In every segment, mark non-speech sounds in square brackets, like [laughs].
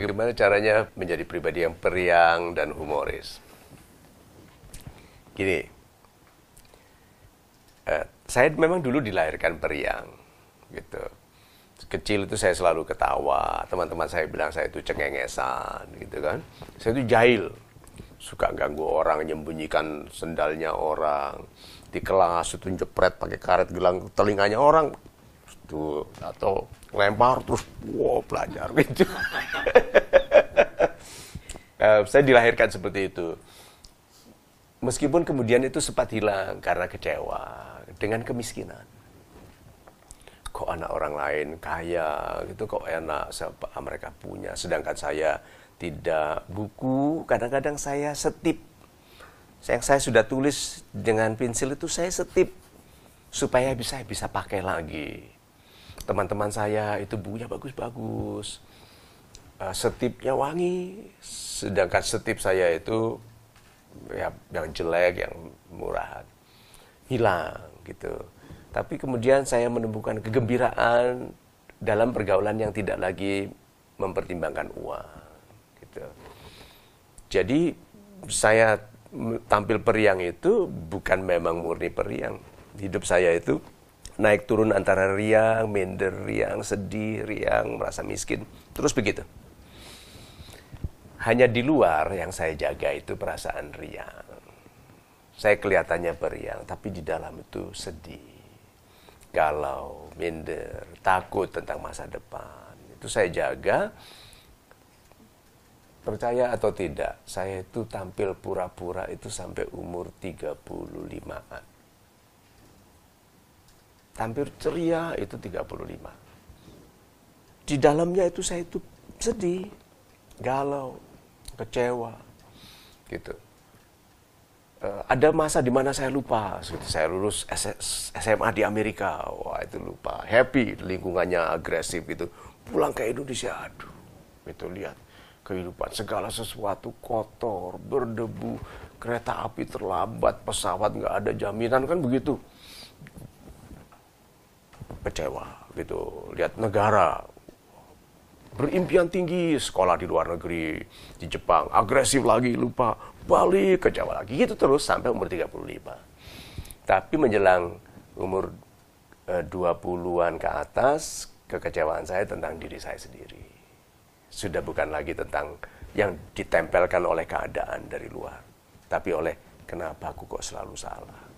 Bagaimana caranya menjadi pribadi yang periang dan humoris? Gini, uh, saya memang dulu dilahirkan periang, gitu. Kecil itu saya selalu ketawa, teman-teman saya bilang saya itu cengengesan, gitu kan. Saya itu jahil, suka ganggu orang, menyembunyikan sendalnya orang, di kelas itu jepret pakai karet gelang telinganya orang, itu atau lempar terus wow belajar [laughs] gitu. uh, saya dilahirkan seperti itu Meskipun kemudian itu sempat hilang karena kecewa dengan kemiskinan. Kok anak orang lain kaya gitu, kok enak siapa mereka punya, sedangkan saya tidak. Buku kadang-kadang saya setip. Yang saya sudah tulis dengan pensil itu saya setip supaya bisa bisa pakai lagi. Teman-teman saya itu bukunya bagus-bagus. Uh, setipnya wangi, sedangkan setip saya itu ya yang jelek, yang murahan hilang gitu. Tapi kemudian saya menemukan kegembiraan dalam pergaulan yang tidak lagi mempertimbangkan uang gitu. Jadi saya tampil periang itu bukan memang murni periang. Hidup saya itu naik turun antara riang, minder, riang, sedih, riang, merasa miskin, terus begitu hanya di luar yang saya jaga itu perasaan riang. Saya kelihatannya beriang, tapi di dalam itu sedih, galau, minder, takut tentang masa depan. Itu saya jaga, percaya atau tidak, saya itu tampil pura-pura itu sampai umur 35-an. Tampil ceria itu 35. Di dalamnya itu saya itu sedih, galau, kecewa gitu uh, ada masa di mana saya lupa gitu. saya lulus SMA di Amerika wah itu lupa happy lingkungannya agresif gitu pulang ke Indonesia aduh itu lihat kehidupan segala sesuatu kotor berdebu kereta api terlambat pesawat nggak ada jaminan kan begitu kecewa gitu. Lihat negara berimpian tinggi sekolah di luar negeri di Jepang agresif lagi lupa balik ke Jawa lagi. Gitu terus sampai umur 35 tapi menjelang umur e, 20-an ke atas kekecewaan saya tentang diri saya sendiri. Sudah bukan lagi tentang yang ditempelkan oleh keadaan dari luar tapi oleh kenapa aku kok selalu salah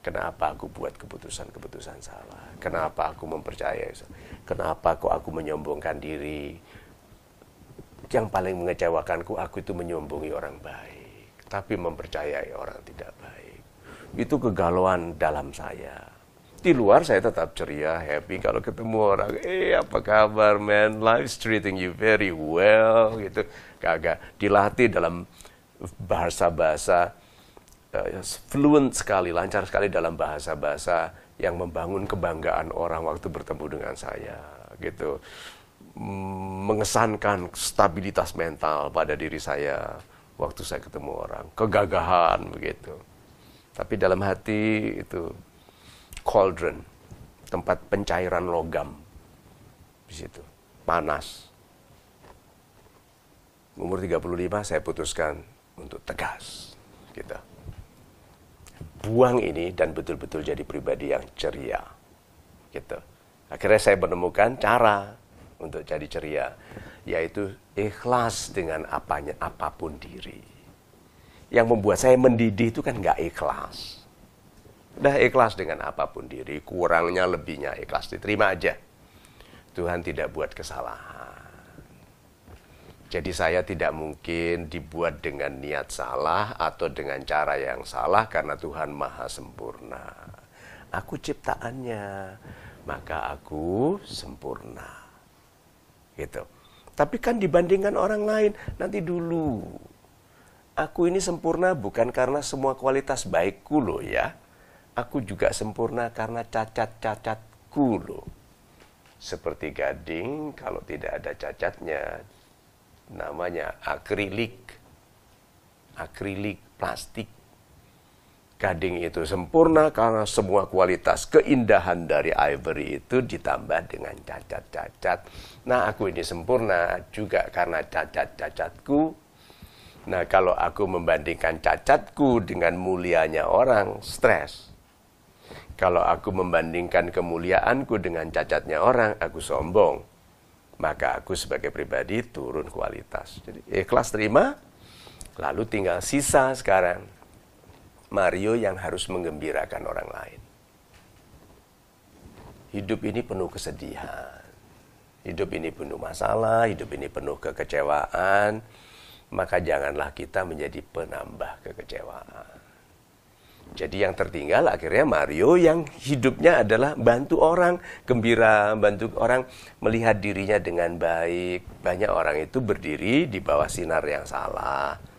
Kenapa aku buat keputusan-keputusan salah? Kenapa aku mempercayai? Kenapa kok aku menyombongkan diri? Yang paling mengecewakanku, aku itu menyombongi orang baik, tapi mempercayai orang tidak baik. Itu kegalauan dalam saya. Di luar saya tetap ceria, happy kalau ketemu orang, eh apa kabar man, life's treating you very well gitu. Kagak dilatih dalam bahasa-bahasa uh, fluent sekali, lancar sekali dalam bahasa-bahasa yang membangun kebanggaan orang waktu bertemu dengan saya, gitu. Mengesankan stabilitas mental pada diri saya waktu saya ketemu orang, kegagahan begitu. Tapi dalam hati itu cauldron, tempat pencairan logam di situ, panas. Umur 35 saya putuskan untuk tegas, gitu buang ini dan betul-betul jadi pribadi yang ceria. Gitu. Akhirnya saya menemukan cara untuk jadi ceria, yaitu ikhlas dengan apanya apa pun diri. Yang membuat saya mendidih itu kan nggak ikhlas. Udah ikhlas dengan apa pun diri, kurangnya lebihnya ikhlas diterima aja. Tuhan tidak buat kesalahan. Jadi saya tidak mungkin dibuat dengan niat salah atau dengan cara yang salah karena Tuhan Maha sempurna. Aku ciptaannya, maka aku sempurna. Gitu. Tapi kan dibandingkan orang lain, nanti dulu. Aku ini sempurna bukan karena semua kualitas baikku loh ya. Aku juga sempurna karena cacat-cacatku loh. Seperti gading, kalau tidak ada cacatnya, namanya akrilik akrilik plastik Gading itu sempurna karena semua kualitas keindahan dari ivory itu ditambah dengan cacat-cacat. Nah, aku ini sempurna juga karena cacat-cacatku. Nah, kalau aku membandingkan cacatku dengan mulianya orang, stres. Kalau aku membandingkan kemuliaanku dengan cacatnya orang, aku sombong. Maka aku sebagai pribadi turun kualitas. Jadi ikhlas terima, lalu tinggal sisa sekarang Mario yang harus menggembirakan orang lain. Hidup ini penuh kesedihan. Hidup ini penuh masalah, hidup ini penuh kekecewaan. Maka janganlah kita menjadi penambah kekecewaan. Jadi yang tertinggal akhirnya Mario yang hidupnya adalah bantu orang, gembira, bantu orang melihat dirinya dengan baik. Banyak orang itu berdiri di bawah sinar yang salah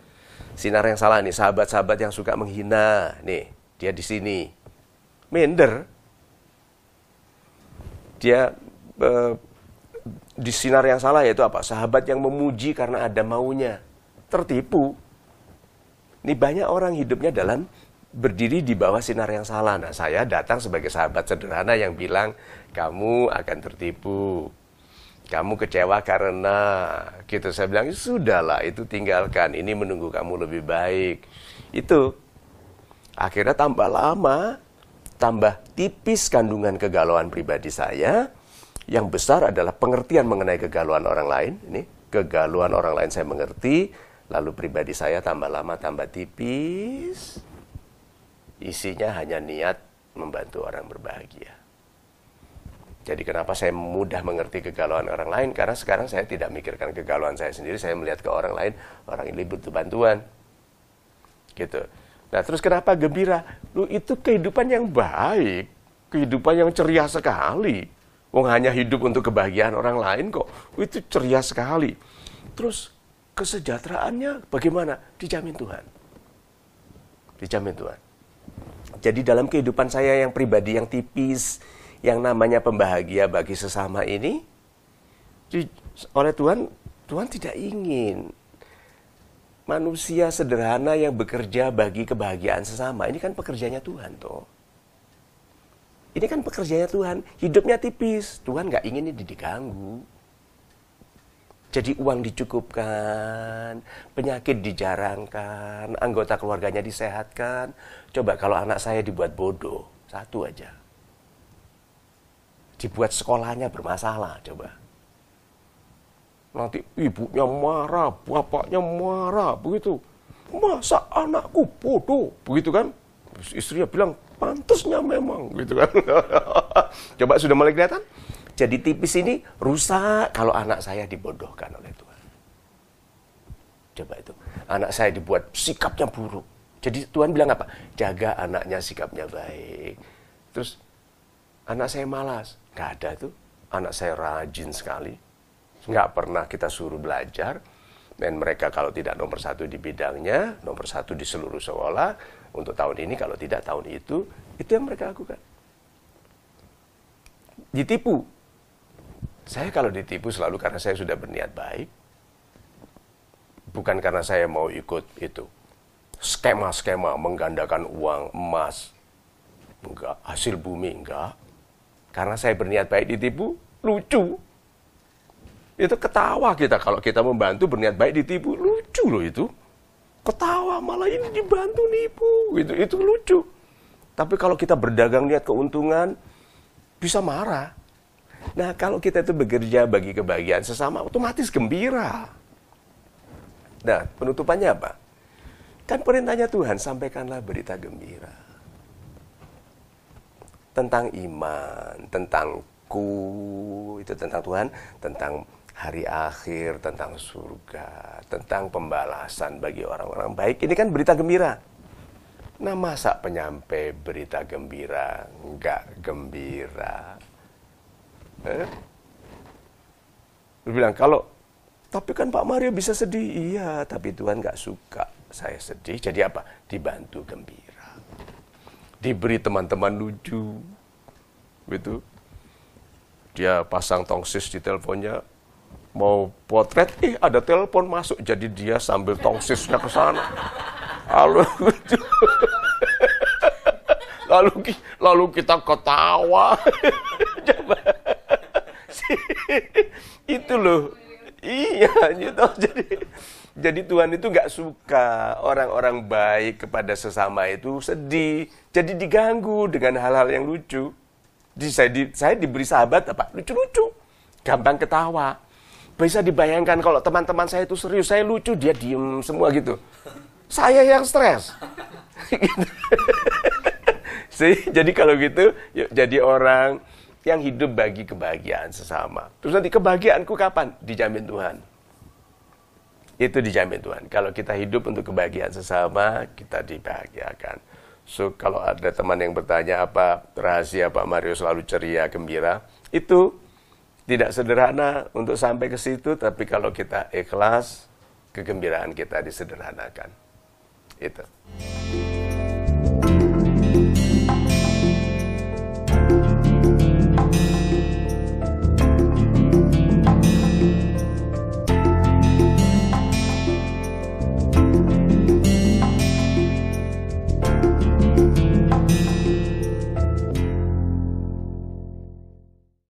sinar yang salah nih, sahabat-sahabat yang suka menghina. Nih, dia di sini. Minder. Dia eh, di sinar yang salah yaitu apa? Sahabat yang memuji karena ada maunya. Tertipu. Ini banyak orang hidupnya dalam berdiri di bawah sinar yang salah. Nah, saya datang sebagai sahabat sederhana yang bilang, kamu akan tertipu. Kamu kecewa karena gitu. Saya bilang sudahlah itu tinggalkan. Ini menunggu kamu lebih baik. Itu. Akhirnya tambah lama tambah tipis kandungan kegalauan pribadi saya. Yang besar adalah pengertian mengenai kegalauan orang lain. Ini kegalauan orang lain saya mengerti lalu pribadi saya tambah lama tambah tipis isinya hanya niat membantu orang berbahagia jadi kenapa saya mudah mengerti kegalauan orang lain? Karena sekarang saya tidak mikirkan kegalauan saya sendiri, saya melihat ke orang lain, orang ini butuh bantuan. Gitu. Nah, terus kenapa gembira? Lu itu kehidupan yang baik, kehidupan yang ceria sekali. Wong hanya hidup untuk kebahagiaan orang lain kok. Itu ceria sekali. Terus kesejahteraannya bagaimana? Dijamin Tuhan. Dijamin Tuhan. Jadi dalam kehidupan saya yang pribadi yang tipis, yang namanya pembahagia bagi sesama ini oleh Tuhan Tuhan tidak ingin manusia sederhana yang bekerja bagi kebahagiaan sesama. Ini kan pekerjaannya Tuhan toh. Ini kan pekerjaannya Tuhan. Hidupnya tipis. Tuhan nggak ingin ini diganggu jadi uang dicukupkan, penyakit dijarangkan, anggota keluarganya disehatkan. Coba kalau anak saya dibuat bodoh, satu aja. Dibuat sekolahnya bermasalah coba. Nanti ibunya marah bapaknya marah begitu. Masa anakku bodoh begitu kan? Istrinya bilang pantasnya memang gitu kan. [laughs] Coba sudah mulai kelihatan jadi tipis ini rusak kalau anak saya dibodohkan oleh Tuhan coba itu anak saya dibuat sikapnya buruk jadi Tuhan bilang apa jaga anaknya sikapnya baik terus anak saya malas Gak ada tuh. Anak saya rajin sekali. Nggak pernah kita suruh belajar. Dan mereka kalau tidak nomor satu di bidangnya, nomor satu di seluruh sekolah, untuk tahun ini, kalau tidak tahun itu, itu yang mereka lakukan. Ditipu. Saya kalau ditipu selalu karena saya sudah berniat baik. Bukan karena saya mau ikut itu. Skema-skema menggandakan uang emas. Enggak, hasil bumi enggak karena saya berniat baik ditipu, lucu. Itu ketawa kita kalau kita membantu berniat baik ditipu, lucu loh itu. Ketawa malah ini dibantu nipu, itu itu lucu. Tapi kalau kita berdagang niat keuntungan, bisa marah. Nah, kalau kita itu bekerja bagi kebahagiaan sesama, otomatis gembira. Nah, penutupannya apa? Kan perintahnya Tuhan, sampaikanlah berita gembira tentang iman, tentang ku, itu tentang Tuhan, tentang hari akhir, tentang surga, tentang pembalasan bagi orang-orang baik. Ini kan berita gembira. Nah masa penyampai berita gembira nggak gembira? Eh? Dia bilang, kalau tapi kan Pak Mario bisa sedih. Iya, tapi Tuhan nggak suka saya sedih. Jadi apa? Dibantu gembira diberi teman-teman lucu gitu dia pasang tongsis di teleponnya mau potret eh ada telepon masuk jadi dia sambil tongsisnya ke sana halo lalu [laughs] lalu kita ketawa. [laughs] [laughs] Itu loh. Iya, gitu. [laughs] Jadi jadi Tuhan itu nggak suka orang-orang baik kepada sesama itu sedih. Jadi diganggu dengan hal-hal yang lucu. Di, saya, di, saya diberi sahabat apa? Lucu-lucu. Gampang ketawa. Bisa dibayangkan kalau teman-teman saya itu serius, saya lucu, dia diem semua gitu. Saya yang stres. [laughs] jadi kalau gitu, yuk jadi orang yang hidup bagi kebahagiaan sesama. Terus nanti kebahagiaanku kapan? Dijamin Tuhan. Itu dijamin Tuhan. Kalau kita hidup untuk kebahagiaan sesama, kita dibahagiakan. So, kalau ada teman yang bertanya apa rahasia Pak Mario selalu ceria, gembira, itu tidak sederhana untuk sampai ke situ, tapi kalau kita ikhlas, kegembiraan kita disederhanakan. Itu.